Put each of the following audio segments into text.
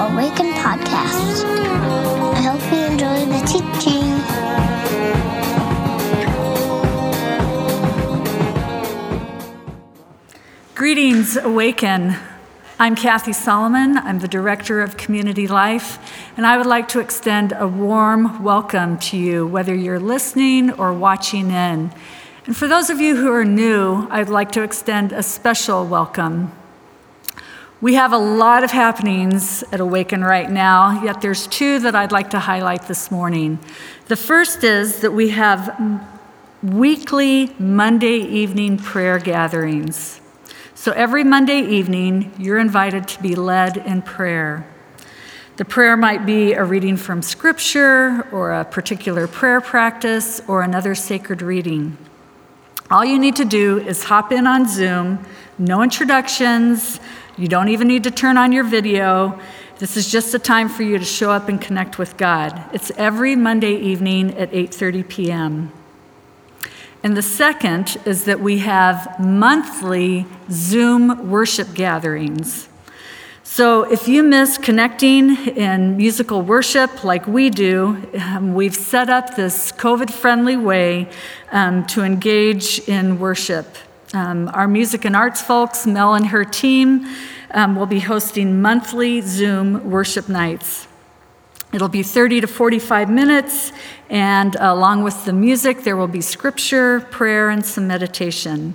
Awaken podcast. I hope you enjoy the teaching. Greetings, Awaken. I'm Kathy Solomon. I'm the Director of Community Life, and I would like to extend a warm welcome to you, whether you're listening or watching in. And for those of you who are new, I'd like to extend a special welcome. We have a lot of happenings at Awaken right now, yet there's two that I'd like to highlight this morning. The first is that we have weekly Monday evening prayer gatherings. So every Monday evening, you're invited to be led in prayer. The prayer might be a reading from Scripture, or a particular prayer practice, or another sacred reading. All you need to do is hop in on Zoom, no introductions, you don't even need to turn on your video. This is just a time for you to show up and connect with God. It's every Monday evening at 8:30 p.m. And the second is that we have monthly Zoom worship gatherings. So if you miss connecting in musical worship like we do, um, we've set up this COVID friendly way um, to engage in worship. Um, our music and arts folks, Mel and her team, um, will be hosting monthly Zoom worship nights. It'll be 30 to 45 minutes, and along with the music, there will be scripture, prayer, and some meditation.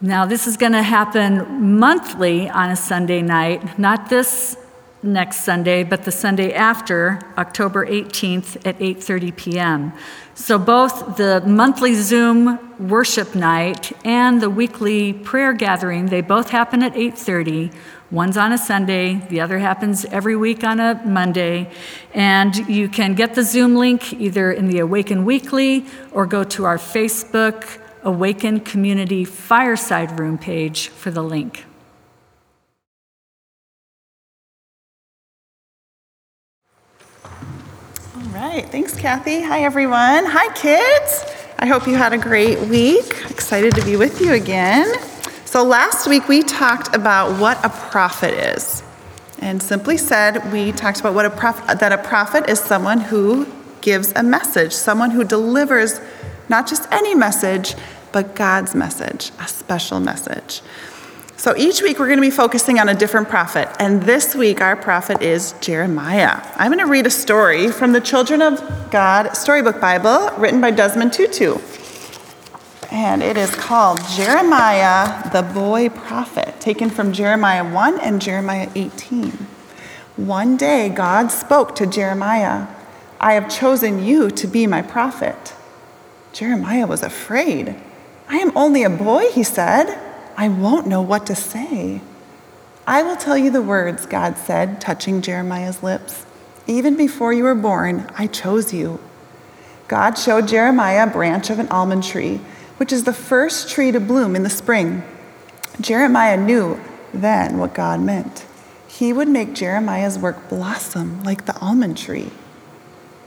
Now, this is going to happen monthly on a Sunday night, not this next Sunday, but the Sunday after, October 18th at 8:30 p.m. So both the monthly Zoom worship night and the weekly prayer gathering, they both happen at 8:30. One's on a Sunday, the other happens every week on a Monday. And you can get the Zoom link either in the Awaken Weekly or go to our Facebook Awaken Community Fireside Room page for the link. Right, thanks, Kathy. Hi, everyone. Hi, kids. I hope you had a great week. Excited to be with you again. So, last week we talked about what a prophet is. And simply said, we talked about what a prophet, that a prophet is someone who gives a message, someone who delivers not just any message, but God's message, a special message. So each week we're going to be focusing on a different prophet. And this week our prophet is Jeremiah. I'm going to read a story from the Children of God Storybook Bible written by Desmond Tutu and it is called Jeremiah the Boy Prophet, taken from Jeremiah 1 and Jeremiah 18. One day, God spoke to Jeremiah, I have chosen you to be my prophet. Jeremiah was afraid. I am only a boy, he said. I won't know what to say. I will tell you the words, God said, touching Jeremiah's lips. Even before you were born, I chose you. God showed Jeremiah a branch of an almond tree which is the first tree to bloom in the spring. Jeremiah knew then what God meant. He would make Jeremiah's work blossom like the almond tree.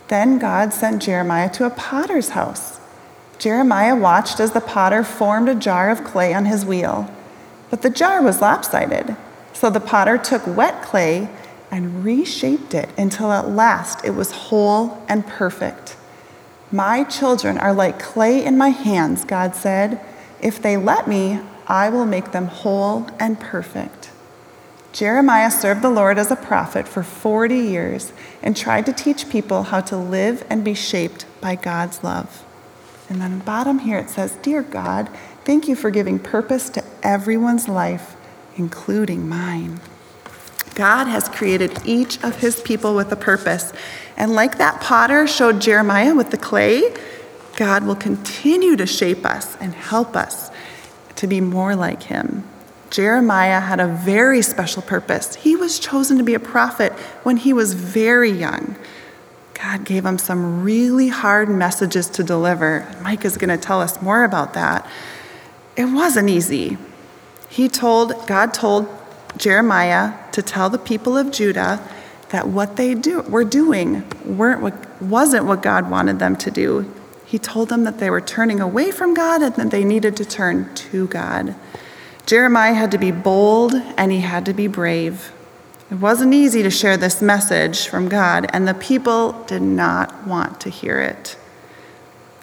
Then God sent Jeremiah to a potter's house. Jeremiah watched as the potter formed a jar of clay on his wheel, but the jar was lopsided. So the potter took wet clay and reshaped it until at last it was whole and perfect. My children are like clay in my hands, God said. If they let me, I will make them whole and perfect. Jeremiah served the Lord as a prophet for 40 years and tried to teach people how to live and be shaped by God's love. And then bottom here it says, Dear God, thank you for giving purpose to everyone's life, including mine. God has created each of his people with a purpose. And like that potter showed Jeremiah with the clay, God will continue to shape us and help us to be more like him. Jeremiah had a very special purpose. He was chosen to be a prophet when he was very young. God gave him some really hard messages to deliver. Mike is going to tell us more about that. It wasn't easy. He told, God told Jeremiah to tell the people of Judah that what they do, were doing weren't what, wasn't what God wanted them to do. He told them that they were turning away from God and that they needed to turn to God. Jeremiah had to be bold and he had to be brave. It wasn't easy to share this message from God, and the people did not want to hear it.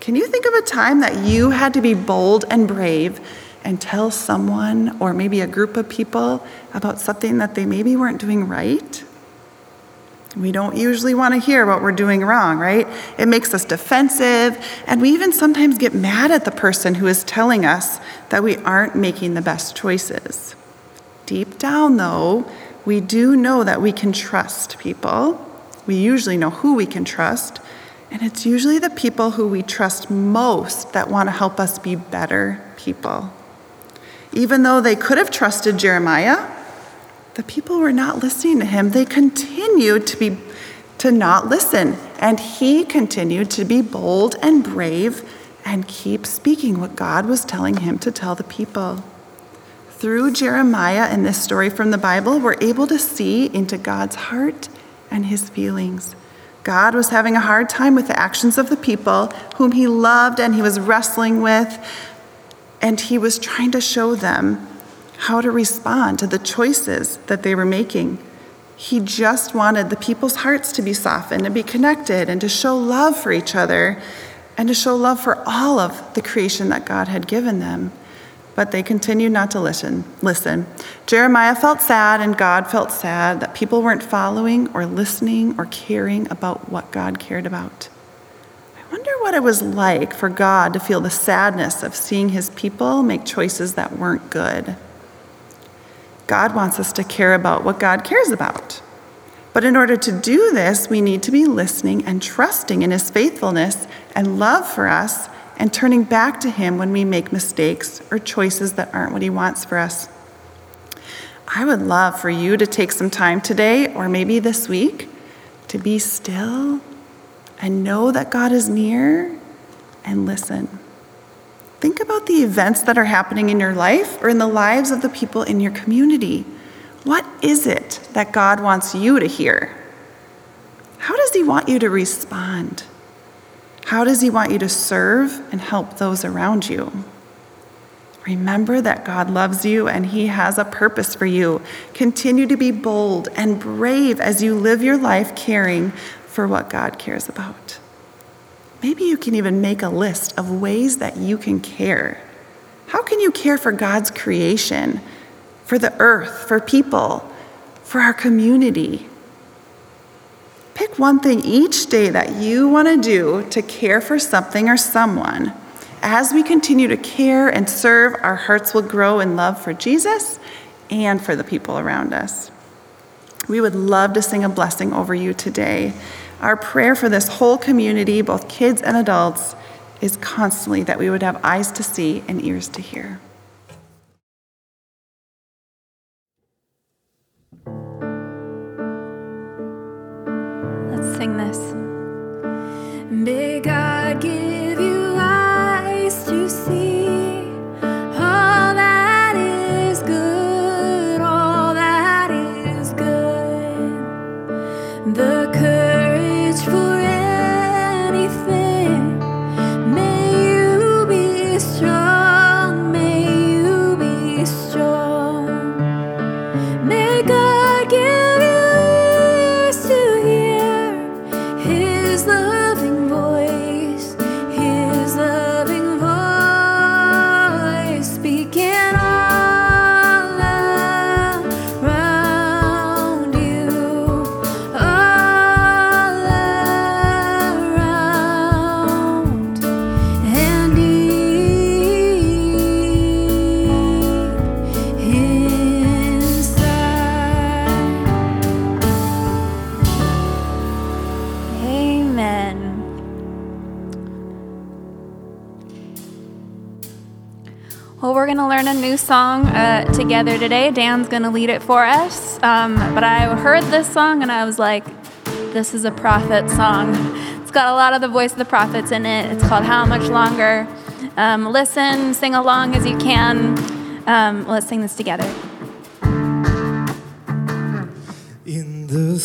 Can you think of a time that you had to be bold and brave and tell someone or maybe a group of people about something that they maybe weren't doing right? We don't usually want to hear what we're doing wrong, right? It makes us defensive, and we even sometimes get mad at the person who is telling us that we aren't making the best choices. Deep down, though, we do know that we can trust people. We usually know who we can trust, and it's usually the people who we trust most that want to help us be better people. Even though they could have trusted Jeremiah, the people were not listening to him. They continued to be to not listen, and he continued to be bold and brave and keep speaking what God was telling him to tell the people. Through Jeremiah and this story from the Bible, we're able to see into God's heart and his feelings. God was having a hard time with the actions of the people whom he loved and he was wrestling with, and he was trying to show them how to respond to the choices that they were making. He just wanted the people's hearts to be softened and be connected and to show love for each other and to show love for all of the creation that God had given them. But they continued not to listen. Listen. Jeremiah felt sad and God felt sad that people weren't following or listening or caring about what God cared about. I wonder what it was like for God to feel the sadness of seeing his people make choices that weren't good. God wants us to care about what God cares about. But in order to do this, we need to be listening and trusting in His faithfulness and love for us and turning back to Him when we make mistakes or choices that aren't what He wants for us. I would love for you to take some time today or maybe this week to be still and know that God is near and listen. Think about the events that are happening in your life or in the lives of the people in your community. What is it that God wants you to hear? How does He want you to respond? How does He want you to serve and help those around you? Remember that God loves you and He has a purpose for you. Continue to be bold and brave as you live your life caring for what God cares about. Maybe you can even make a list of ways that you can care. How can you care for God's creation, for the earth, for people, for our community? Pick one thing each day that you want to do to care for something or someone. As we continue to care and serve, our hearts will grow in love for Jesus and for the people around us. We would love to sing a blessing over you today. Our prayer for this whole community, both kids and adults, is constantly that we would have eyes to see and ears to hear. Let's sing this. May God give a new song uh, together today. Dan's going to lead it for us. Um, but I heard this song and I was like, this is a prophet song. It's got a lot of the voice of the prophets in it. It's called How Much Longer. Um, listen, sing along as you can. Um, let's sing this together. In the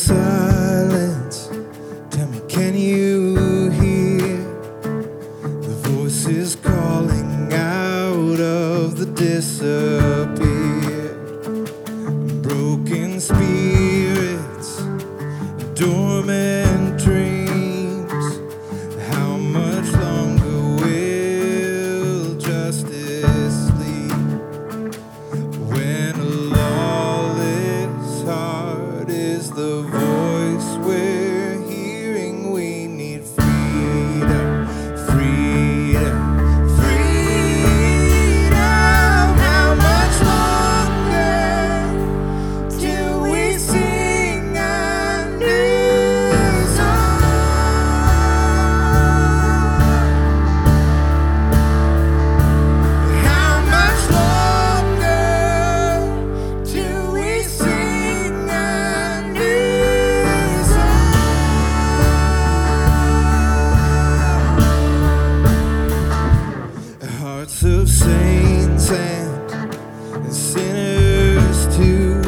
hearts of saints and sinners too.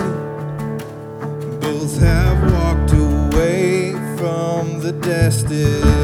Both have walked away from the destiny.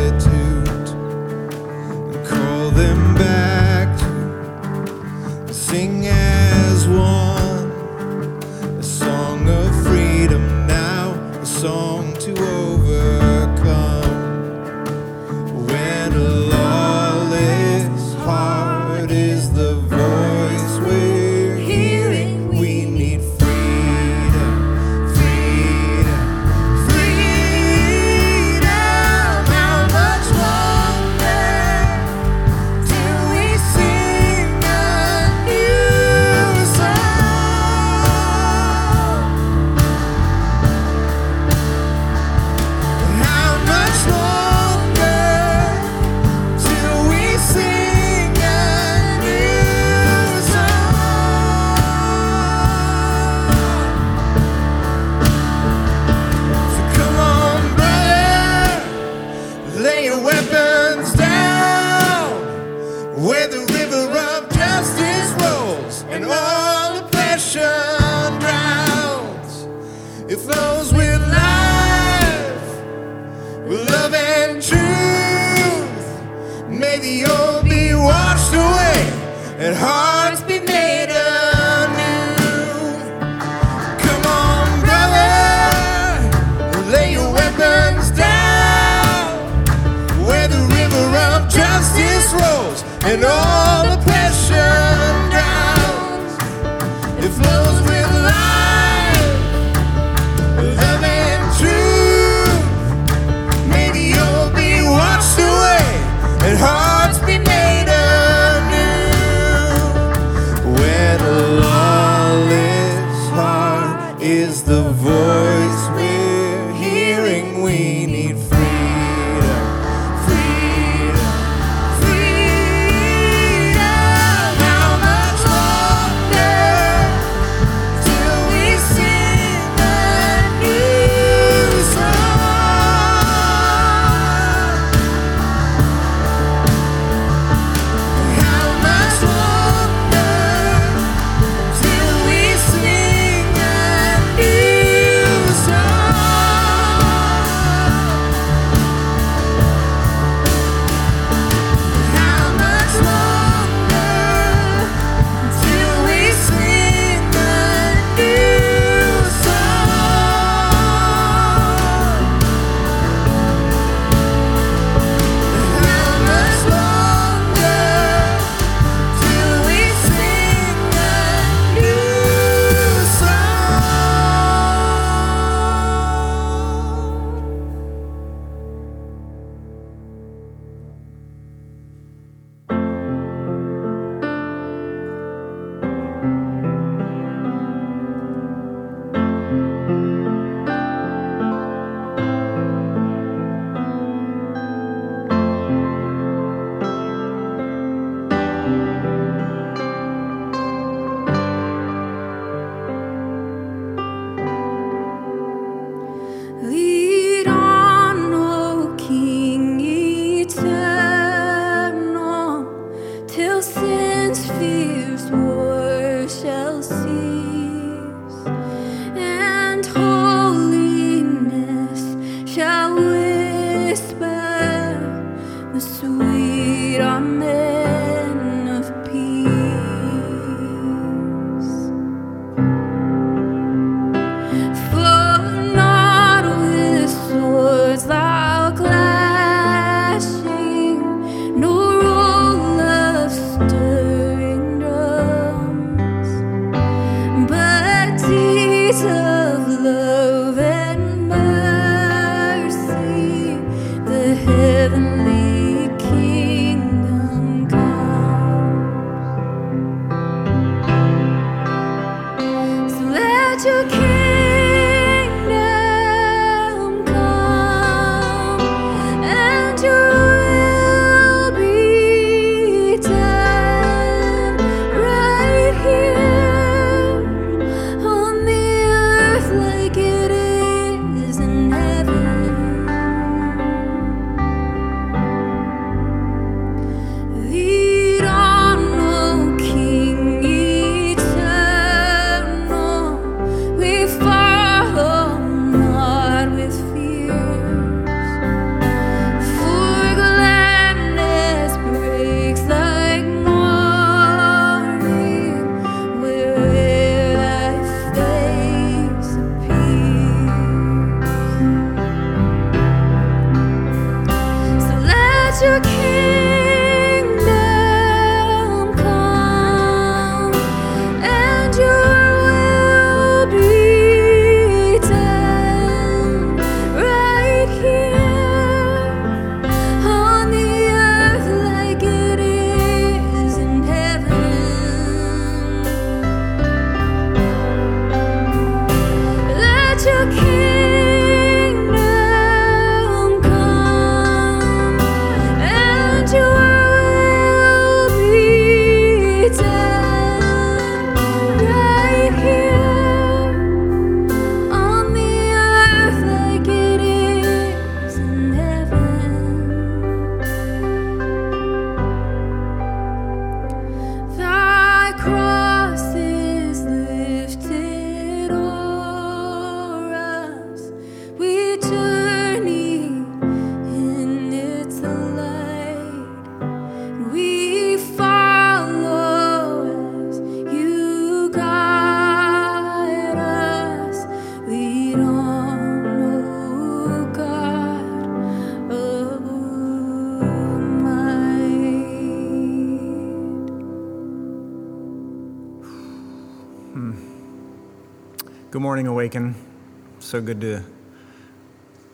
So good to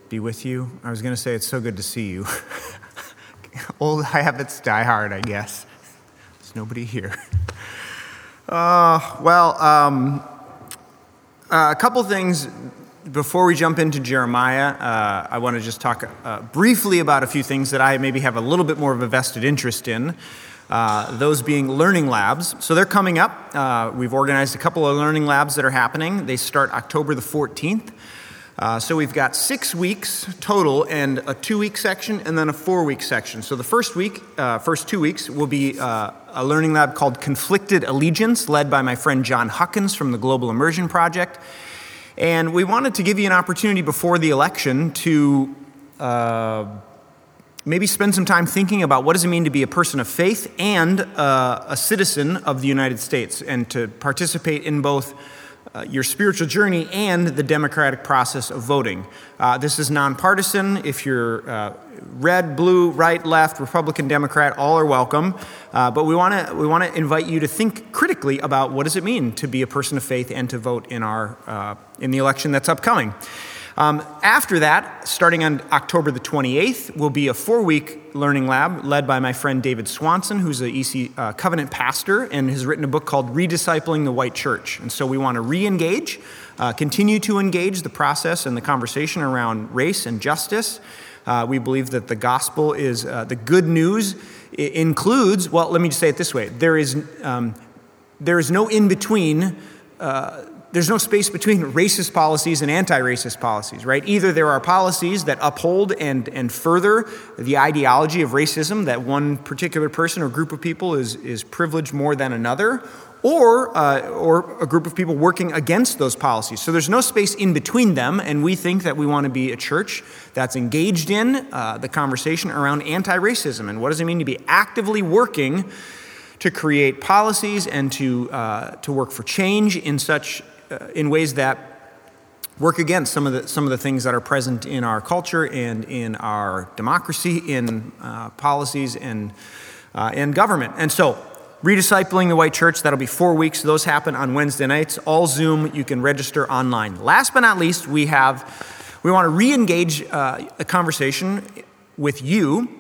be with you. I was going to say it's so good to see you. Old habits die hard, I guess. There's nobody here. Uh, well, um, uh, a couple things before we jump into Jeremiah. Uh, I want to just talk uh, briefly about a few things that I maybe have a little bit more of a vested interest in. Uh, those being learning labs. So they're coming up. Uh, we've organized a couple of learning labs that are happening. They start October the 14th. Uh, so we've got six weeks total and a two week section and then a four week section. So the first week, uh, first two weeks, will be uh, a learning lab called Conflicted Allegiance, led by my friend Jon Huckins from the Global Immersion Project. And we wanted to give you an opportunity before the election to maybe spend some time thinking about what does it mean to be a person of faith and uh, a citizen of the United States and to participate in both uh, your spiritual journey and the democratic process of voting. Uh, this is nonpartisan. If you're uh, red, blue, right, left, Republican, Democrat, all are welcome. Uh, but we want to we want to invite you to think critically about what does it mean to be a person of faith and to vote in our uh, in the election that's upcoming. Um, after that, starting on October the 28th, will be a four week learning lab led by my friend David Swanson, who's an EC uh, Covenant pastor and has written a book called Rediscipling the White Church. And so we want to re engage, uh, continue to engage the process and the conversation around race and justice. Uh, we believe that the gospel is uh, the good news includes, well, let me just say it this way there is, um, there is no in between uh, there's no space between racist policies and anti racist policies, right? Either there are policies that uphold and, and further the ideology of racism, that one particular person or group of people is, is privileged more than another, or, uh, or a group of people working against those policies. So there's no space in between them, and we think that we want to be a church that's engaged in uh, the conversation around anti racism and what does it mean to be actively working to create policies and to, uh, to work for change in such in ways that work against some of the some of the things that are present in our culture and in our democracy, in uh, policies and uh, in government. And so, rediscipling the white church that'll be four weeks. Those happen on Wednesday nights. All Zoom. You can register online. Last but not least, we have we want to re-engage uh, a conversation with you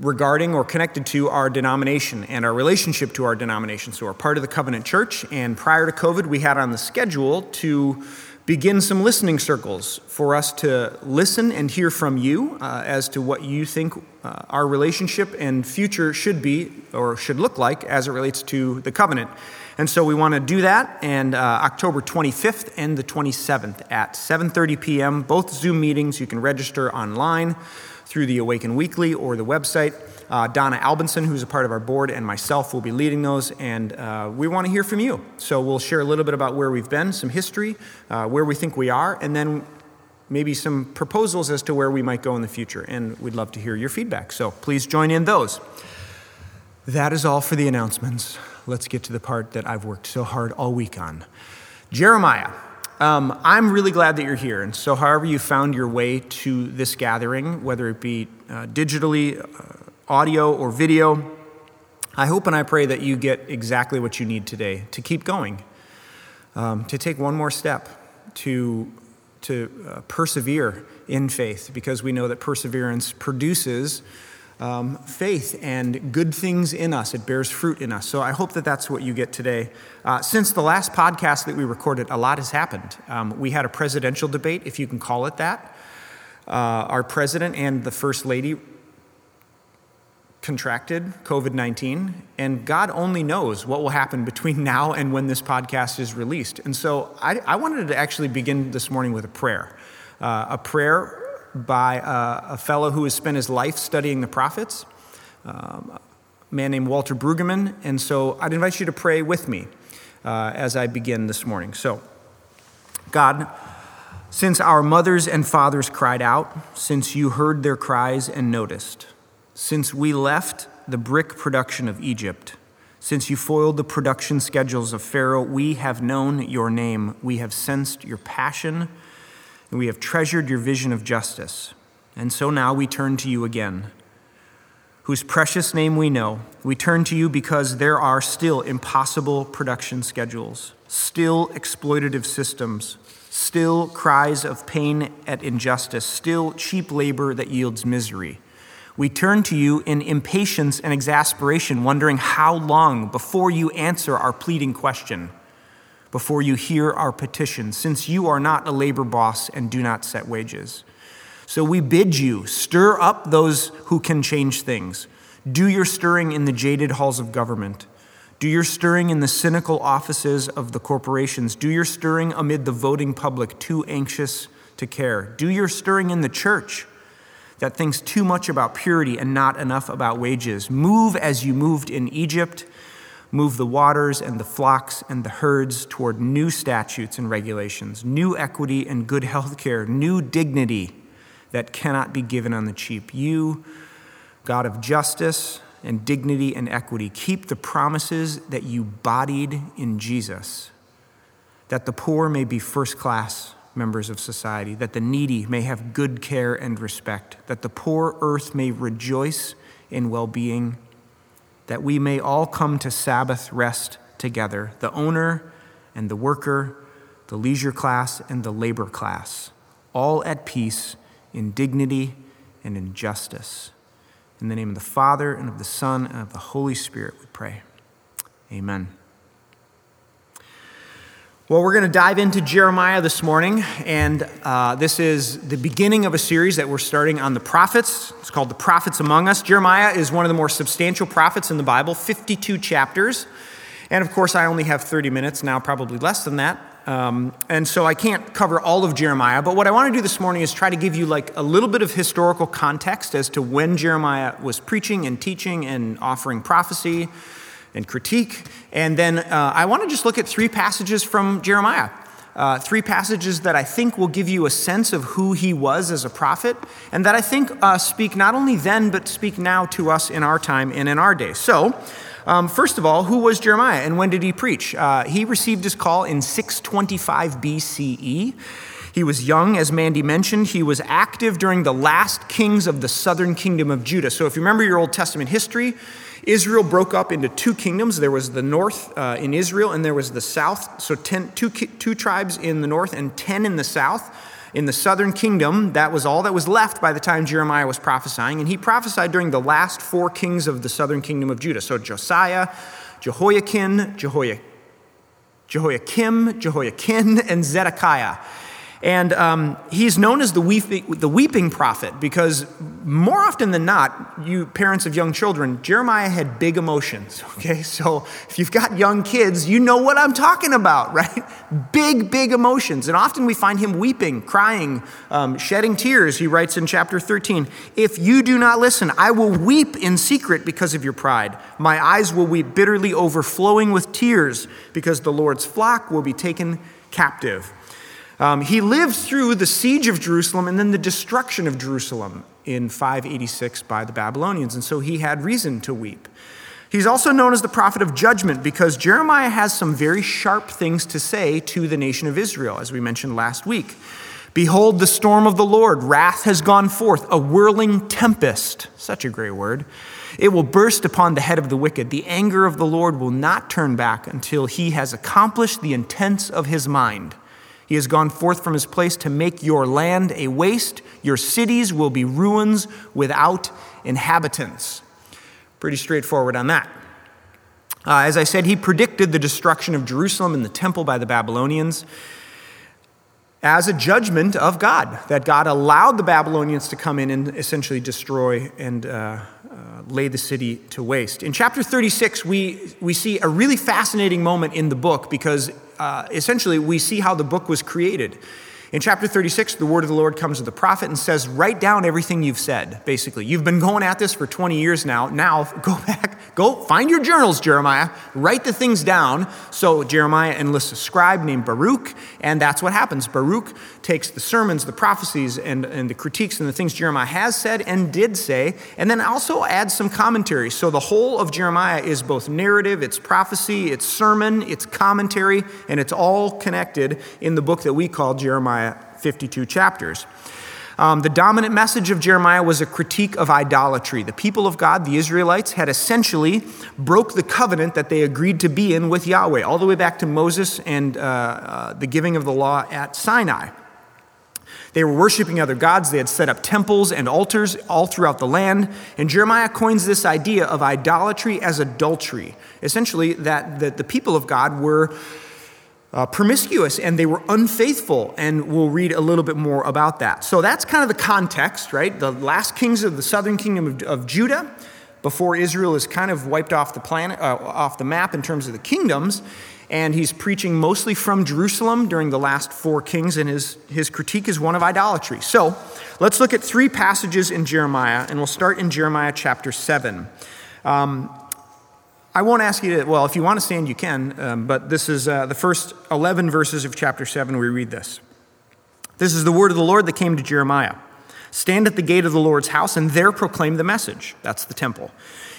regarding or connected to our denomination and our relationship to our denomination. So, we're part of the Covenant Church, and prior to COVID, we had on the schedule to begin some listening circles for us to listen and hear from you uh, as to what you think uh, our relationship and future should be or should look like as it relates to the covenant. And so we want to do that, and uh, October 25th and the 27th at 7:30 p.m. Both Zoom meetings. You can register online through the Awaken Weekly or the website. Uh, Donna Albinson, who's a part of our board, and myself will be leading those, and uh, we want to hear from you. So we'll share a little bit about where we've been, some history, uh, where we think we are, and then maybe some proposals as to where we might go in the future. And we'd love to hear your feedback. So please join in those. That is all for the announcements. Let's get to the part that I've worked so hard all week on. Jeremiah. Um, I'm really glad that you're here. And so, however, you found your way to this gathering, whether it be uh, digitally, uh, audio, or video, I hope and I pray that you get exactly what you need today to keep going, um, to take one more step, to, to uh, persevere in faith, because we know that perseverance produces um, faith and good things in us. It bears fruit in us. So I hope that that's what you get today. Uh, since the last podcast that we recorded, a lot has happened. Um, we had a presidential debate, if you can call it that. Uh, our president and the first lady contracted COVID 19, and God only knows what will happen between now and when this podcast is released. And so I, I wanted to actually begin this morning with a prayer. Uh, a prayer by a, a, fellow who has spent his life studying the prophets, um, a man named Walter Brueggemann. And so I'd invite you to pray with me uh, as I begin this morning. So, God, since our mothers and fathers cried out, since you heard their cries and noticed, since we left the brick production of Egypt, since you foiled the production schedules of Pharaoh, we have known your name. We have sensed your passion, and we have treasured your vision of justice. And so now we turn to you again, whose precious name we know. We turn to you because there are still impossible production schedules, still exploitative systems, still cries of pain at injustice, still cheap labor that yields misery. We turn to you in impatience and exasperation, wondering how long before you answer our pleading question, before you hear our petition, since you are not a labor boss and do not set wages. So we bid you stir up those who can change things. Do your stirring in the jaded halls of government. Do your stirring in the cynical offices of the corporations. Do your stirring amid the voting public too anxious to care. Do your stirring in the church that thinks too much about purity and not enough about wages. Move as you moved in Egypt. Move the waters and the flocks and the herds toward new statutes and regulations, new equity and good health care, new dignity that cannot be given on the cheap. You, God of justice and dignity and equity, keep the promises that you bodied in Jesus, that the poor may be first class members of society, that the needy may have good care and respect, that the poor earth may rejoice in well being, that we may all come to Sabbath rest together, the owner and the worker, the leisure class and the labor class, all at peace in dignity and in justice. In the name of the Father, and of the Son, and of the Holy Spirit, we pray. Amen. Well, we're going to dive into Jeremiah this morning, and uh, this is the beginning of a series that we're starting on the prophets. It's called The Prophets Among Us. Jeremiah is one of the more substantial prophets in the Bible, 52 chapters. And of course, I only have 30 minutes now, probably less than that. Um, and so I can't cover all of Jeremiah, but what I want to do this morning is try to give you like a little bit of historical context as to when Jeremiah was preaching and teaching and offering prophecy and critique. And then uh, I want to just look at three passages from Jeremiah. Uh, three passages that I think will give you a sense of who he was as a prophet, and that I think uh, speak not only then, but speak now to us in our time and in our day. So, um, first of all, who was Jeremiah and when did he preach? Uh, he received his call in 625 BCE. He was young, as Mandy mentioned. He was active during the last kings of the southern kingdom of Judah. So, if you remember your Old Testament history, Israel broke up into two kingdoms. There was the north uh, in Israel, and there was the south. So, ten, two, two tribes in the north and 10 in the south. In the southern kingdom, that was all that was left by the time Jeremiah was prophesying. And he prophesied during the last four kings of the southern kingdom of Judah. So, Josiah, Jehoiakim, Jehoiakim, Jehoiakim, Jehoiakim, and Zedekiah. And um, he's known as the weeping, the weeping prophet because more often than not, you parents of young children, Jeremiah had big emotions. Okay, so if you've got young kids, you know what I'm talking about, right? Big, big emotions. And often we find him weeping, crying, um, shedding tears. He writes in chapter 13 If you do not listen, I will weep in secret because of your pride. My eyes will weep bitterly, overflowing with tears because the Lord's flock will be taken captive. Um, he lived through the siege of Jerusalem and then the destruction of Jerusalem in 586 by the Babylonians, and so he had reason to weep. He's also known as the prophet of judgment because Jeremiah has some very sharp things to say to the nation of Israel, as we mentioned last week. Behold, the storm of the Lord, wrath has gone forth, a whirling tempest. Such a great word. It will burst upon the head of the wicked. The anger of the Lord will not turn back until he has accomplished the intents of his mind. He has gone forth from his place to make your land a waste. Your cities will be ruins without inhabitants. Pretty straightforward on that. Uh, as I said, he predicted the destruction of Jerusalem and the temple by the Babylonians as a judgment of God, that God allowed the Babylonians to come in and essentially destroy and uh, uh, lay the city to waste. In chapter 36, we, we see a really fascinating moment in the book because uh, essentially we see how the book was created. In chapter 36, the word of the Lord comes to the prophet and says, Write down everything you've said, basically. You've been going at this for 20 years now. Now go back, go find your journals, Jeremiah, write the things down. So Jeremiah enlists a scribe named Baruch, and that's what happens. Baruch takes the sermons, the prophecies, and, and the critiques and the things Jeremiah has said and did say, and then also adds some commentary. So the whole of Jeremiah is both narrative, it's prophecy, it's sermon, it's commentary, and it's all connected in the book that we call Jeremiah 52 chapters. Um, the dominant message of Jeremiah was a critique of idolatry. The people of God, the Israelites, had essentially broke the covenant that they agreed to be in with Yahweh, all the way back to Moses and uh, uh, the giving of the law at Sinai. They were worshiping other gods. They had set up temples and altars all throughout the land. And Jeremiah coins this idea of idolatry as adultery. Essentially, that the, the people of God were uh, promiscuous and they were unfaithful. And we'll read a little bit more about that. So that's kind of the context, right? The last kings of the southern kingdom of, of Judah before Israel is kind of wiped off the planet, uh, off the map in terms of the kingdoms and he's preaching mostly from Jerusalem during the last four kings, and his, his critique is one of idolatry. So let's look at three passages in Jeremiah, and we'll start in Jeremiah chapter 7. Um, I won't ask you to, well, if you want to stand, you can, um, but this is uh, the first 11 verses of chapter 7. We read this. This is the word of the Lord that came to Jeremiah. Stand at the gate of the Lord's house and there proclaim the message. That's the temple.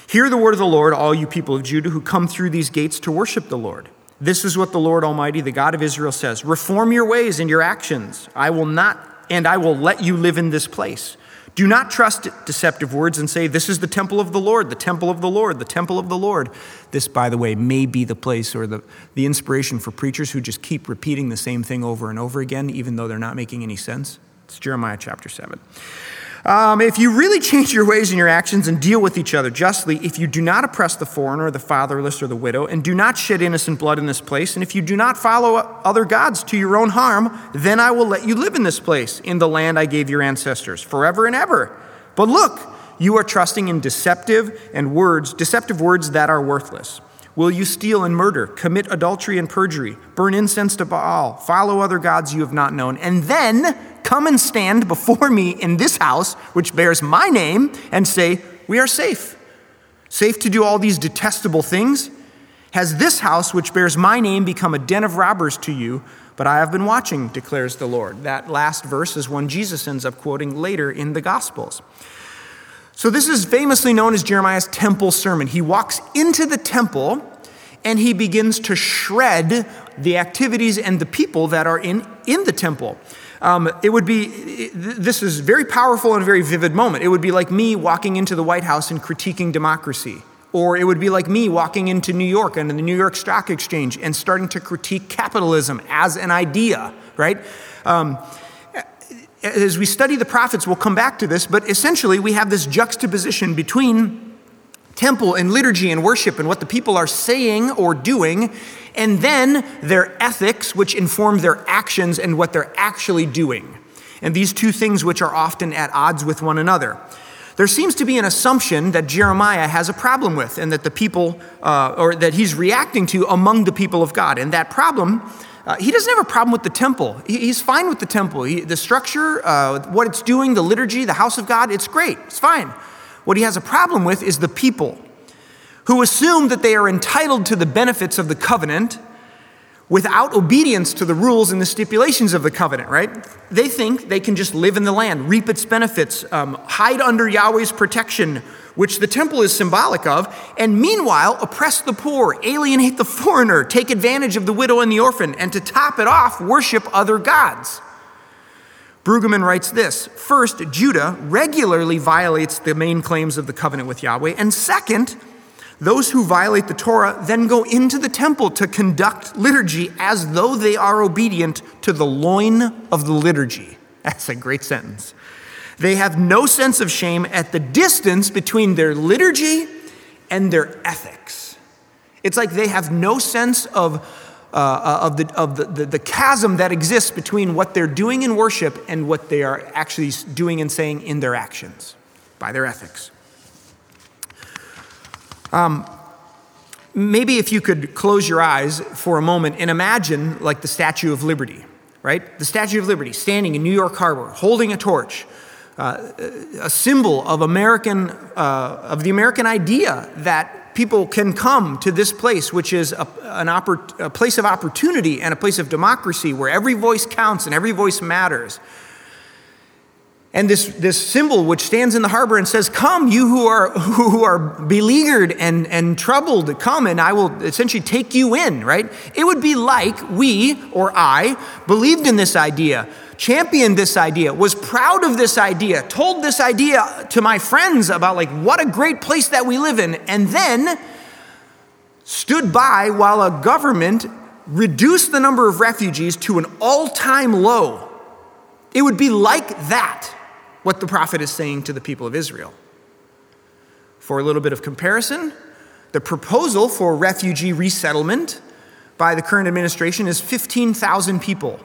Hear the word of the Lord, all you people of Judah who come through these gates to worship the Lord. This is what the Lord Almighty, the God of Israel, says Reform your ways and your actions. I will not, and I will let you live in this place. Do not trust deceptive words and say, This is the temple of the Lord, the temple of the Lord, the temple of the Lord. This, by the way, may be the place or the, the inspiration for preachers who just keep repeating the same thing over and over again, even though they're not making any sense. It's Jeremiah chapter 7. Um, if you really change your ways and your actions and deal with each other justly, if you do not oppress the foreigner, the fatherless, or the widow, and do not shed innocent blood in this place, and if you do not follow other gods to your own harm, then I will let you live in this place, in the land I gave your ancestors, forever and ever. But look, you are trusting in deceptive and words, deceptive words that are worthless. Will you steal and murder, commit adultery and perjury, burn incense to Baal, follow other gods you have not known, and then come and stand before me in this house, which bears my name, and say, We are safe. Safe to do all these detestable things? Has this house, which bears my name, become a den of robbers to you? But I have been watching, declares the Lord. That last verse is one Jesus ends up quoting later in the Gospels. So, this is famously known as Jeremiah's temple sermon. He walks into the temple and he begins to shred the activities and the people that are in, in the temple. Um, it would be, this is very powerful and very vivid moment. It would be like me walking into the White House and critiquing democracy. Or it would be like me walking into New York and the New York Stock Exchange and starting to critique capitalism as an idea, right? Um, as we study the prophets, we'll come back to this, but essentially we have this juxtaposition between temple and liturgy and worship and what the people are saying or doing, and then their ethics, which inform their actions and what they're actually doing. And these two things, which are often at odds with one another. There seems to be an assumption that Jeremiah has a problem with, and that the people, uh, or that he's reacting to among the people of God. And that problem, uh, he doesn't have a problem with the temple. He's fine with the temple. He, the structure, uh, what it's doing, the liturgy, the house of God, it's great. It's fine. What he has a problem with is the people who assume that they are entitled to the benefits of the covenant without obedience to the rules and the stipulations of the covenant, right? They think they can just live in the land, reap its benefits, um, hide under Yahweh's protection, which the temple is symbolic of, and meanwhile oppress the poor, alienate the foreigner, take advantage of the widow and the orphan, and to top it off, worship other gods. Brueggemann writes this First, Judah regularly violates the main claims of the covenant with Yahweh, and second, those who violate the Torah then go into the temple to conduct liturgy as though they are obedient to the loin of the liturgy. That's a great sentence. They have no sense of shame at the distance between their liturgy and their ethics. It's like they have no sense of, uh, of, the, of the, the, the chasm that exists between what they're doing in worship and what they are actually doing and saying in their actions by their ethics. Um, maybe if you could close your eyes for a moment and imagine like the Statue of Liberty, right? The Statue of Liberty standing in New York Harbor, holding a torch, uh, a symbol of American, uh, of the American idea that people can come to this place, which is a, an oppor- a place of opportunity and a place of democracy where every voice counts and every voice matters. And this, this symbol which stands in the harbor and says, Come, you who are, who are beleaguered and, and troubled, come and I will essentially take you in, right? It would be like we or I believed in this idea. championed this idea, was proud of this idea, told this idea to my friends about like what a great place that we live in, and then stood by while a government reduced the number of refugees to an all time low. It would be like that, what the prophet is saying to the people of Israel. For a little bit of comparison, the proposal for refugee resettlement by the current administration is 15,000 people,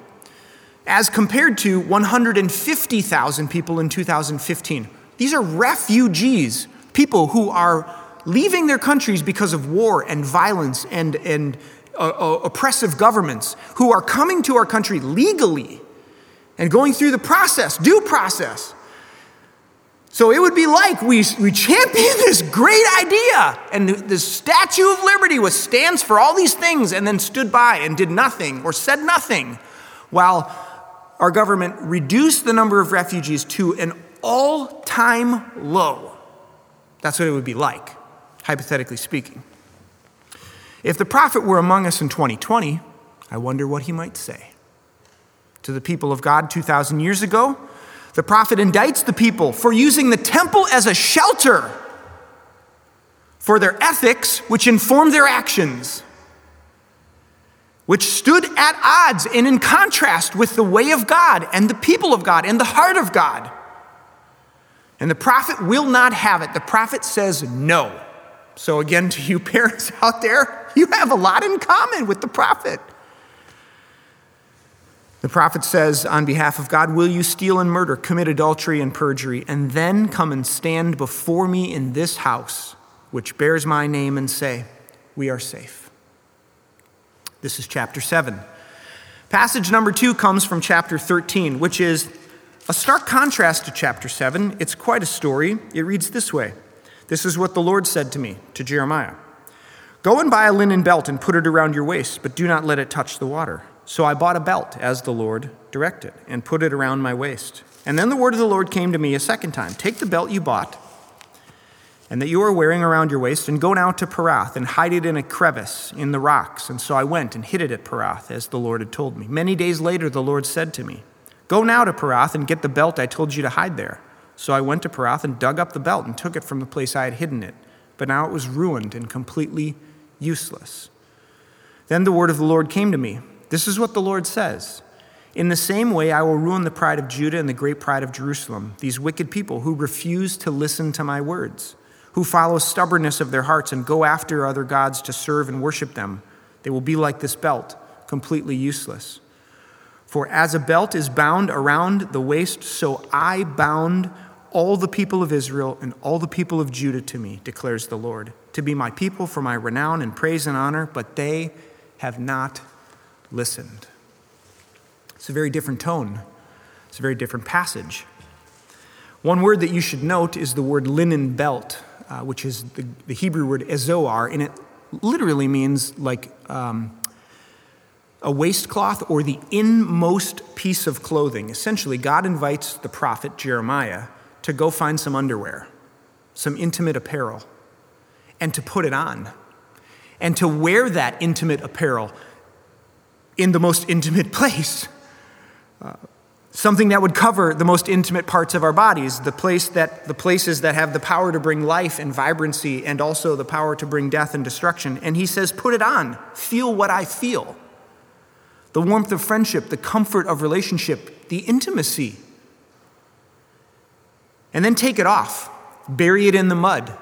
as compared to 150,000 people in 2015. These are refugees, people who are leaving their countries because of war and violence and, and uh, uh, oppressive governments, who are coming to our country legally and going through the process, due process. So it would be like we, we champion this great idea, and the, Statue of Liberty stands for all these things, and then stood by and did nothing or said nothing, while our government reduced the number of refugees to an all-time low. That's what it would be like, hypothetically speaking. If the prophet were among us in 2020, I wonder what he might say. To the people of God 2,000 years ago, the prophet indicts the people for using the temple as a shelter for their ethics, which informed their actions, which stood at odds and in contrast with the way of God and the people of God and the heart of God. And the prophet will not have it. The prophet says no. So, again, to you parents out there, you have a lot in common with the prophet. The prophet says, on behalf of God, Will you steal and murder, commit adultery and perjury, and then come and stand before me in this house, which bears my name, and say, We are safe? This is chapter 7. Passage number 2 comes from chapter 13, which is a stark contrast to chapter 7. It's quite a story. It reads this way This is what the Lord said to me, to Jeremiah Go and buy a linen belt and put it around your waist, but do not let it touch the water. So I bought a belt, as the Lord directed, and put it around my waist. And then the word of the Lord came to me a second time Take the belt you bought and that you are wearing around your waist, and go now to Perath and hide it in a crevice in the rocks. And so I went and hid it at Perath, as the Lord had told me. Many days later, the Lord said to me, Go now to Perath and get the belt I told you to hide there. So I went to Perath and dug up the belt and took it from the place I had hidden it. But now it was ruined and completely useless. Then the word of the Lord came to me. This is what the Lord says. In the same way, I will ruin the pride of Judah and the great pride of Jerusalem, these wicked people who refuse to listen to my words, who follow stubbornness of their hearts and go after other gods to serve and worship them. They will be like this belt, completely useless. For as a belt is bound around the waist, so I bound all the people of Israel and all the people of Judah to me, declares the Lord, to be my people for my renown and praise and honor, but they have not listened. It's a very different tone, it's a very different passage. One word that you should note is the word linen belt, uh, which is the, the, Hebrew word ezor, and it literally means like um, a waistcloth or the inmost piece of clothing. Essentially, God invites the prophet Jeremiah to go find some underwear, some intimate apparel, and to put it on, and to wear that intimate apparel in the most intimate place. Uh, something that would cover the most intimate parts of our bodies, the, place that, the places that have the power to bring life and vibrancy and also the power to bring death and destruction. And he says, Put it on, feel what I feel. The warmth of friendship, the comfort of relationship, the intimacy. And then take it off, bury it in the mud,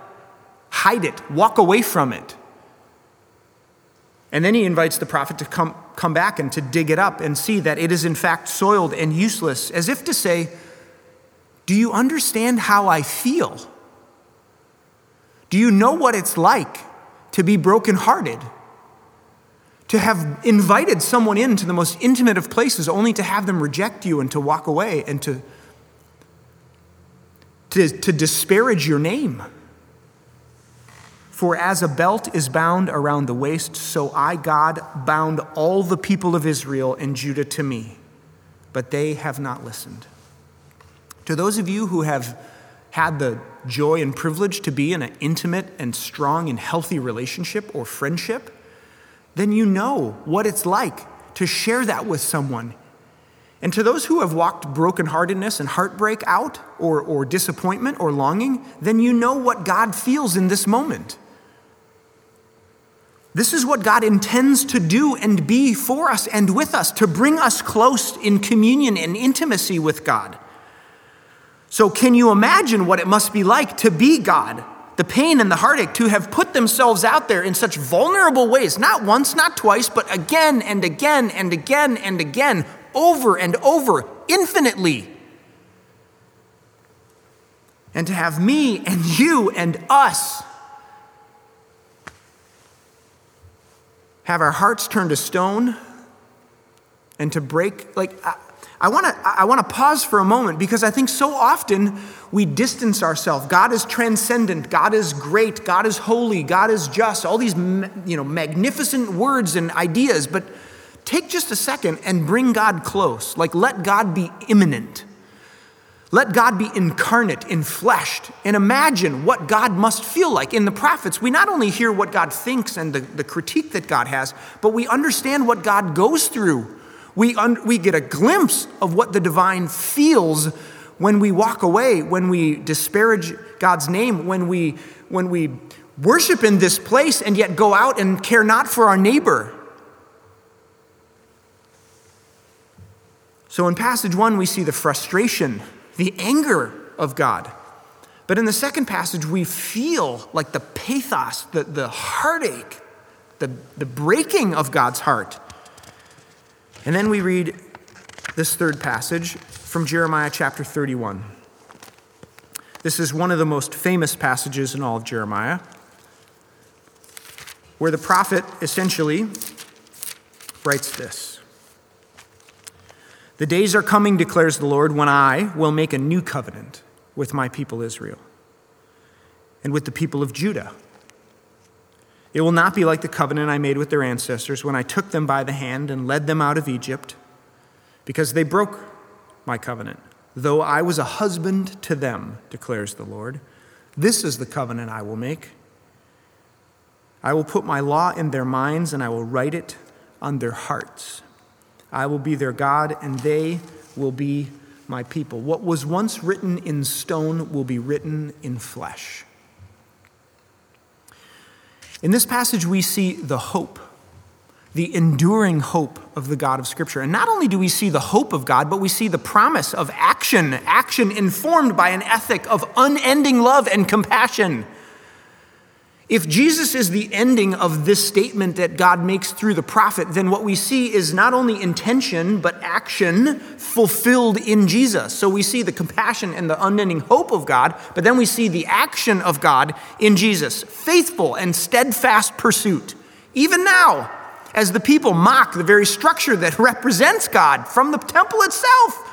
hide it, walk away from it. And then he invites the prophet to come, come back and to dig it up and see that it is in fact soiled and useless, as if to say, Do you understand how I feel? Do you know what it's like to be brokenhearted? To have invited someone into the most intimate of places only to have them reject you and to walk away and to, to, to disparage your name? For as a belt is bound around the waist, so I, God, bound all the people of Israel and Judah to me, but they have not listened. To those of you who have had the joy and privilege to be in an intimate and strong and healthy relationship or friendship, then you know what it's like to share that with someone And to those who have walked brokenheartedness and heartbreak out, or, or disappointment or longing, then you know what God feels in this moment. This is what God intends to do and be for us and with us, to bring us close in communion and intimacy with God. So, can you imagine what it must be like to be God? The pain and the heartache to have put themselves out there in such vulnerable ways, not once, not twice, but again and again and again and again, over and over, infinitely. And to have me and you and us have our hearts turned to stone and to break like I, want to I want to pause for a moment because I think so often we distance ourselves. God is transcendent, God is great, God is holy, God is just. All these you know magnificent words and ideas, but take just a second and bring God close. Like let God be immanent. Let God be incarnate, infleshed, and imagine what God must feel like. In the prophets, we not only hear what God thinks and the, the critique that God has, but we understand what God goes through. We, un- we get a glimpse of what the divine feels when we walk away, when we disparage God's name, when we, when we worship in this place and yet go out and care not for our neighbor. So in passage one, we see the frustration the anger of God. But in the second passage, we feel like the pathos, the, the heartache, the, the breaking of God's heart. And then we read this third passage from Jeremiah chapter 31. This is one of the most famous passages in all of Jeremiah, where the prophet essentially writes this. The days are coming, declares the Lord, when I will make a new covenant with my people Israel and with the people of Judah. It will not be like the covenant I made with their ancestors when I took them by the hand and led them out of Egypt, because they broke my covenant, though I was a husband to them, declares the Lord. This is the covenant I will make. I will put my law in their minds, and I will write it on their hearts. I will be their God, and they will be my people. What was once written in stone will be written in flesh. In this passage, we see the hope, the enduring hope of the God of Scripture. And not only do we see the hope of God, but we see the promise of action, action informed by an ethic of unending love and compassion. If Jesus is the ending of this statement that God makes through the prophet, then what we see is not only intention, but action fulfilled in Jesus. So we see the compassion and the unending hope of God, but then we see the action of God in Jesus faithful and steadfast pursuit. Even now, as the people mock the very structure that represents God from the temple itself,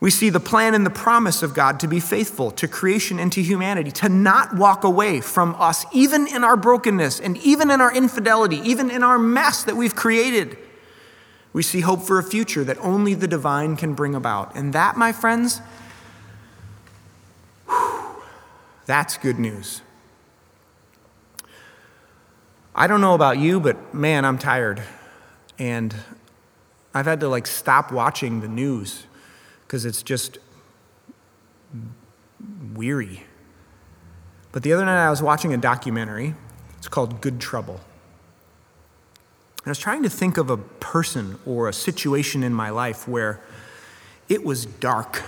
we see the plan and the promise of God to be faithful to creation and to humanity, to not walk away from us, even in our brokenness and even in our infidelity, even in our mess that we've created. We see hope for a future that only the divine can bring about. And that, my friends, that's good news. I don't know about you, but man, I'm tired. And I've had to like stop watching the news because it's just weary. But the other night I was watching a documentary. It's called Good Trouble. And I was trying to think of a person or a situation in my life where it was dark.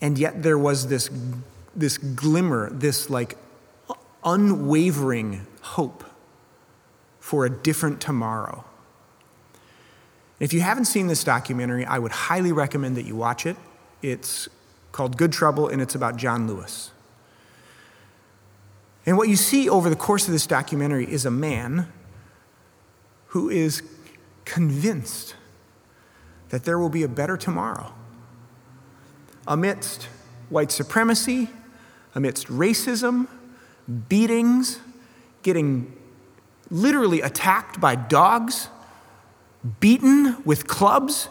And yet there was this, this glimmer, this like unwavering hope for a different tomorrow. If you haven't seen this documentary, I would highly recommend that you watch it. It's called Good Trouble, and it's about John Lewis. And what you see over the course of this documentary is a man who is convinced that there will be a better tomorrow. Amidst white supremacy, amidst racism, beatings, getting literally attacked by dogs, beaten with clubs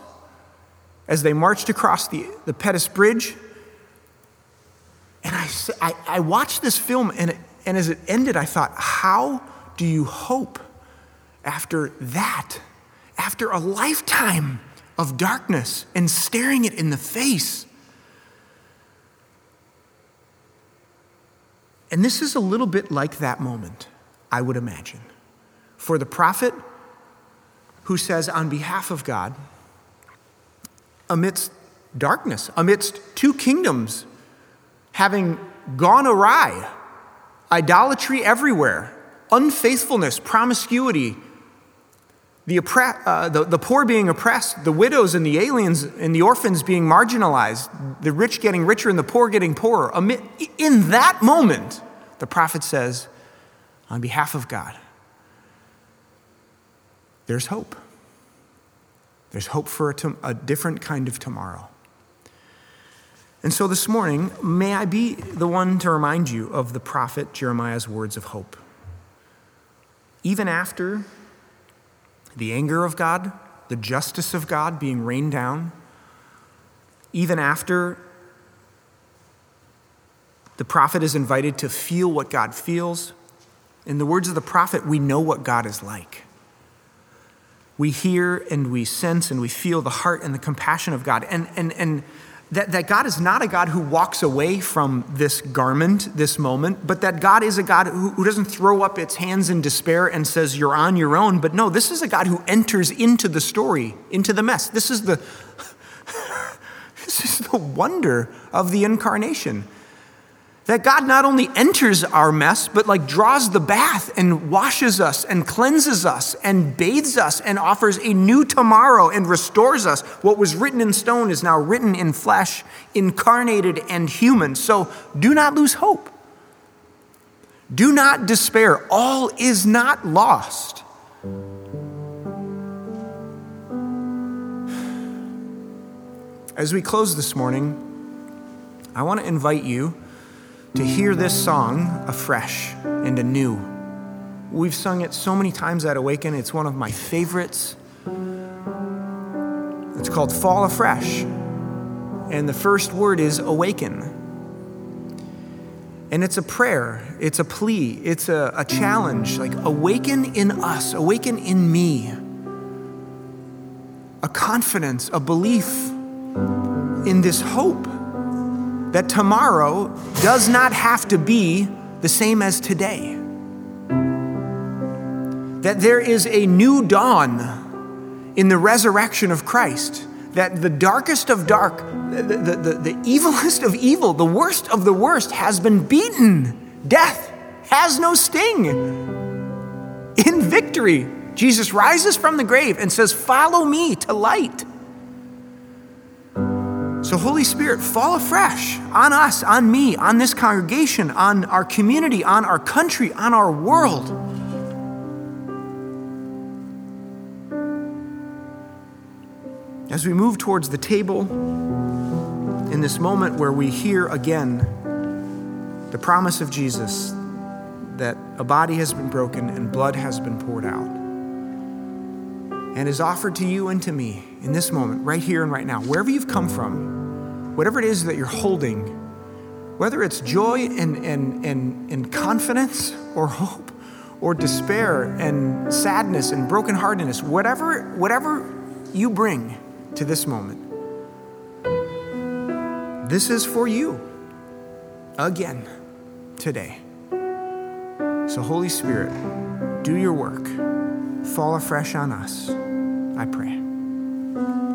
as they marched across the, the Pettus Bridge. And I, I, I watched this film, and, it, and as it ended, I thought, how do you hope after that? After a lifetime of darkness and staring it in the face. And this is a little bit like that moment, I would imagine. For the prophet who says, on behalf of God, amidst darkness, amidst two kingdoms having gone awry, idolatry everywhere, unfaithfulness, promiscuity, the, oppre- uh, the, the poor being oppressed, the widows and the aliens and the orphans being marginalized, the rich getting richer and the poor getting poorer. Amid, in that moment, the prophet says, on behalf of God, there's hope. There's hope for a, a different kind of tomorrow. And so this morning, may I be the one to remind you of the prophet Jeremiah's words of hope. Even after the anger of God, the justice of God being rained down, even after the prophet is invited to feel what God feels, in the words of the prophet, we know what God is like. We hear and we sense and we feel the heart and the compassion of God. And, and, and that, that God is not a God who walks away from this garment, this moment, but that God is a God who, who doesn't throw up its hands in despair and says, You're on your own. But no, this is a God who enters into the story, into the mess. This is the, this is the wonder of the incarnation. That God not only enters our mess, but like draws the bath and washes us and cleanses us and bathes us and offers a new tomorrow and restores us. What was written in stone is now written in flesh, incarnated and human. So do not lose hope. Do not despair. All is not lost. As we close this morning, I want to invite you to hear this song afresh and anew. We've sung it so many times at Awaken, it's one of my favorites. It's called Fall Afresh. And the first word is awaken. And it's a prayer, it's a plea, it's a, a challenge. Like, awaken in us, awaken in me. A confidence, a belief in this hope that tomorrow does not have to be the same as today. That there is a new dawn in the resurrection of Christ. That the darkest of dark, the, the, the, the evilest of evil, the worst of the worst has been beaten. Death has no sting. In victory, Jesus rises from the grave and says, Follow me to light. So, Holy Spirit, fall afresh on us, on me, on this congregation, on our community, on our country, on our world. As we move towards the table, in this moment where we hear again the promise of Jesus that a body has been broken and blood has been poured out, and is offered to you and to me in this moment, right here and right now, wherever you've come from, whatever it is that you're holding, whether it's joy and, and, and, and confidence or hope or despair and sadness and brokenheartedness, whatever, whatever you bring to this moment, this is for you again today. So, Holy Spirit, do your work. Fall afresh on us, I pray. Awaken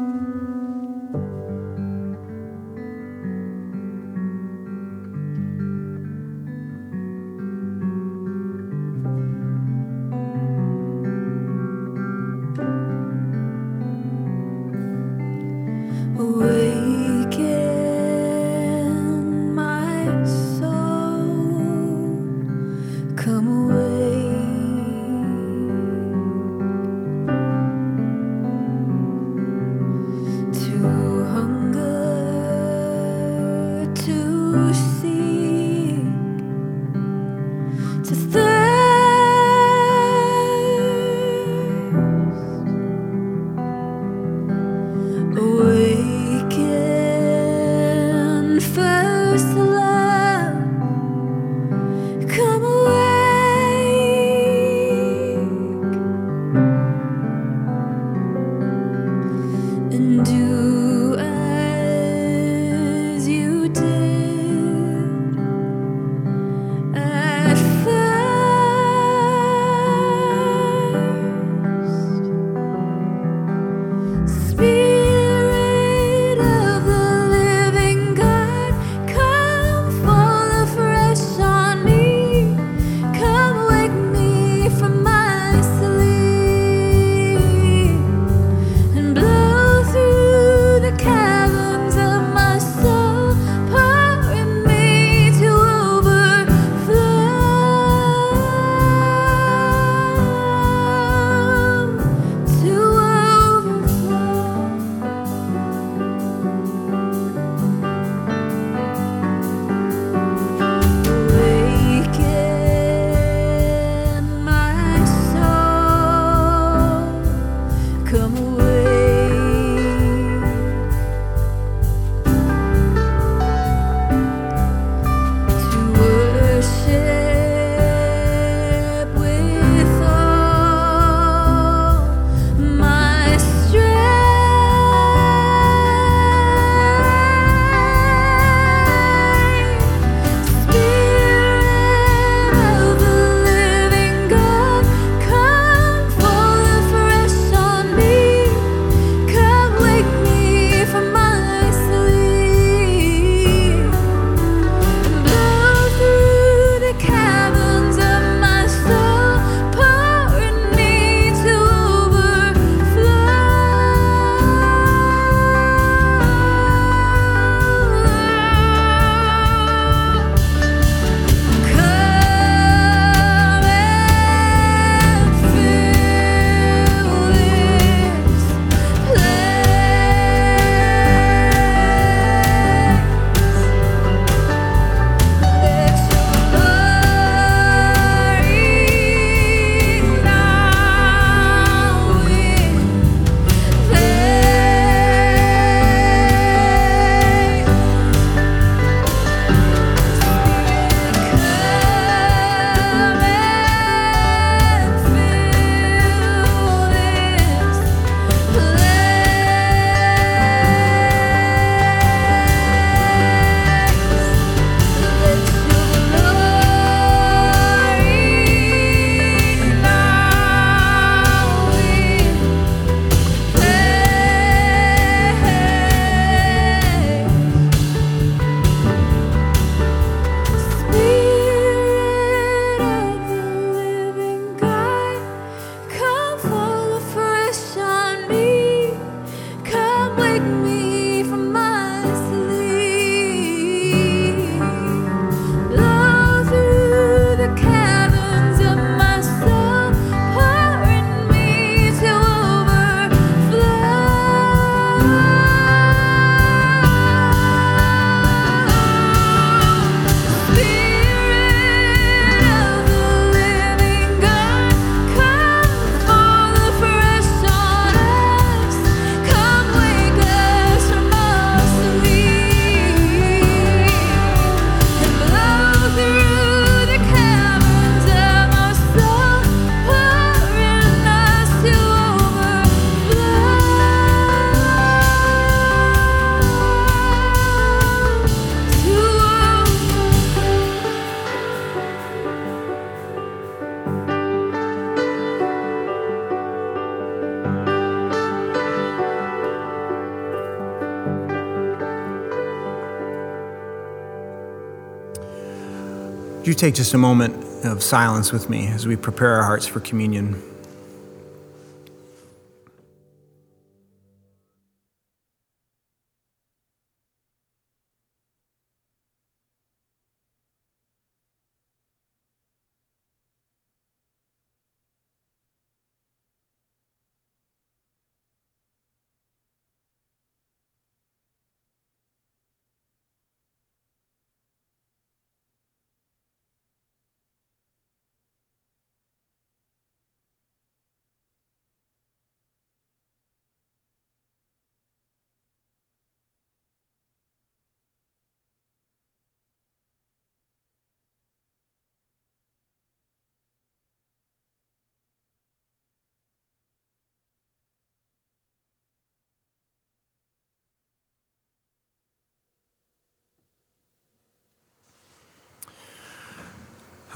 take just a moment of silence with me as we prepare our hearts for communion?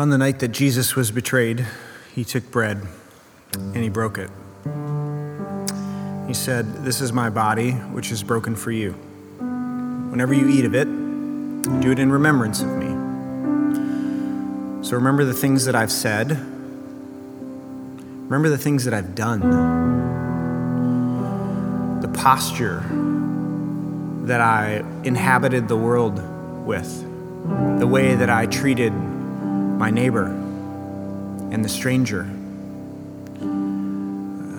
On the night that Jesus was betrayed, he took bread and he broke it. He said, This is my body, which is broken for you. Whenever you eat of it, do it in remembrance of me. So remember the things that I've said. Remember the things that I've done. The posture that I inhabited the world with. The way that I treated my neighbor and the stranger,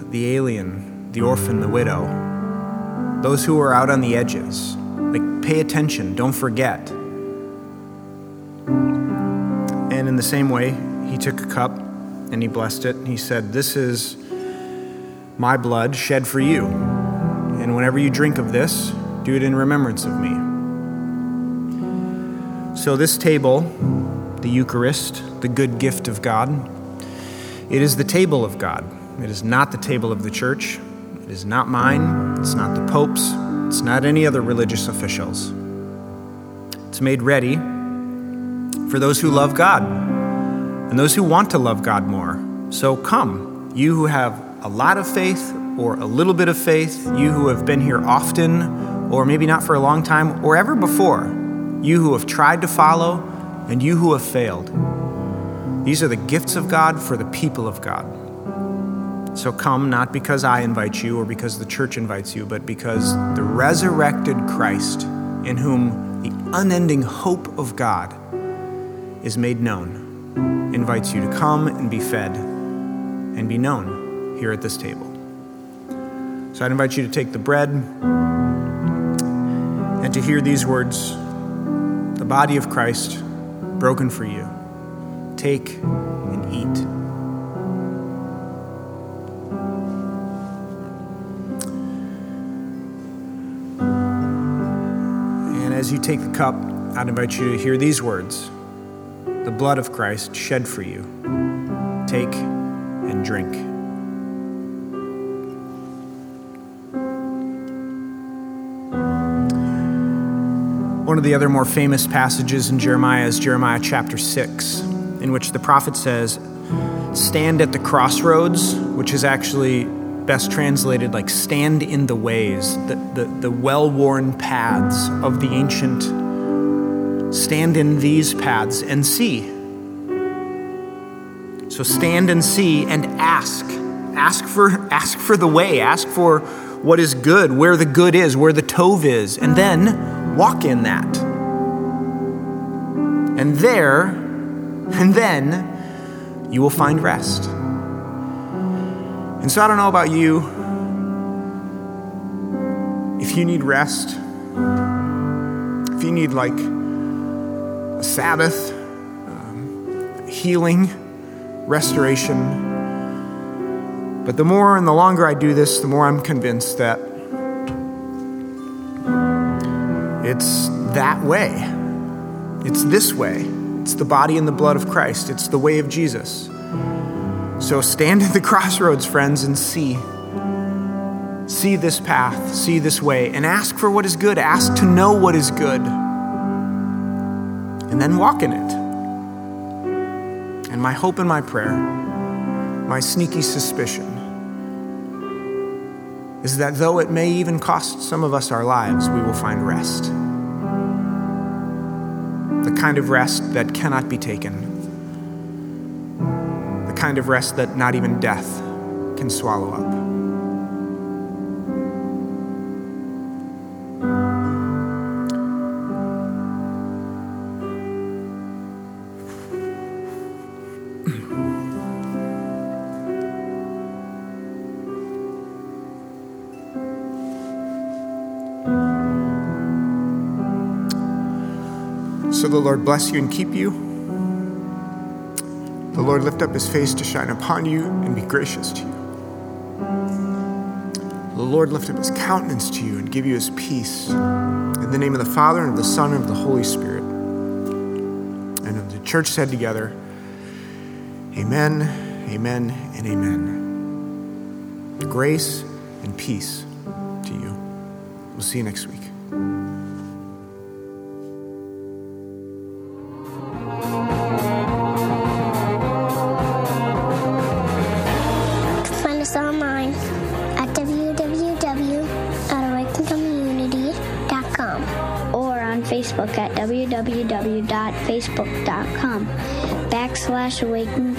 the alien, the orphan, the widow, those who are out on the edges. Like, pay attention, don't forget. And in the same way, he took a cup and he blessed it. And he said, This is my blood shed for you. And whenever you drink of this, do it in remembrance of me. So, this table, the Eucharist, the good gift of God, it is the table of God. It is not the table of the church. It is not mine. It's not the Pope's. It's not any other religious officials. It's made ready for those who love God and those who want to love God more. So come, you who have a lot of faith or a little bit of faith, you who have been here often or maybe not for a long time or ever before, you who have tried to follow and you who have failed. These are the gifts of God for the people of God. So come, not because I invite you or because the church invites you, but because the resurrected Christ, in whom the unending hope of God is made known, invites you to come and be fed and be known here at this table. So I'd invite you to take the bread and to hear these words the body of Christ broken for you. Take and eat. And as you take the cup, I'd invite you to hear these words the blood of Christ shed for you. Take and drink. One of the other more famous passages in Jeremiah is Jeremiah chapter 6, in which the prophet says, Stand at the crossroads, which is actually best translated like stand in the ways, the, the, the well worn paths of the ancient. Stand in these paths and see. So stand and see and ask. Ask for, ask for the way, ask for what is good, where the good is, where the tove is, and then walk in that. And there, and then you will find rest. And so I don't know about you. If you need rest, if you need like a Sabbath, um, healing, restoration. But the more and the longer I do this, the more I'm convinced that it's that way. It's this way. It's the body and the blood of Christ. It's the way of Jesus. So stand at the crossroads, friends, and see. See this path, see this way, and ask for what is good. Ask to know what is good. And then walk in it. And my hope and my prayer, my sneaky suspicion, is that though it may even cost some of us our lives, we will find rest. The kind of rest that cannot be taken the kind of rest that not even death can swallow up. Lord bless you and keep you. The Lord lift up his face to shine upon you and be gracious to you. The Lord lift up his countenance to you and give you his peace. In the name of the Father, and of the Son, and of the Holy Spirit. And of the church said together, Amen, amen, and amen. Grace and peace to you. We'll see you next week. www.facebook.com backslash Awaken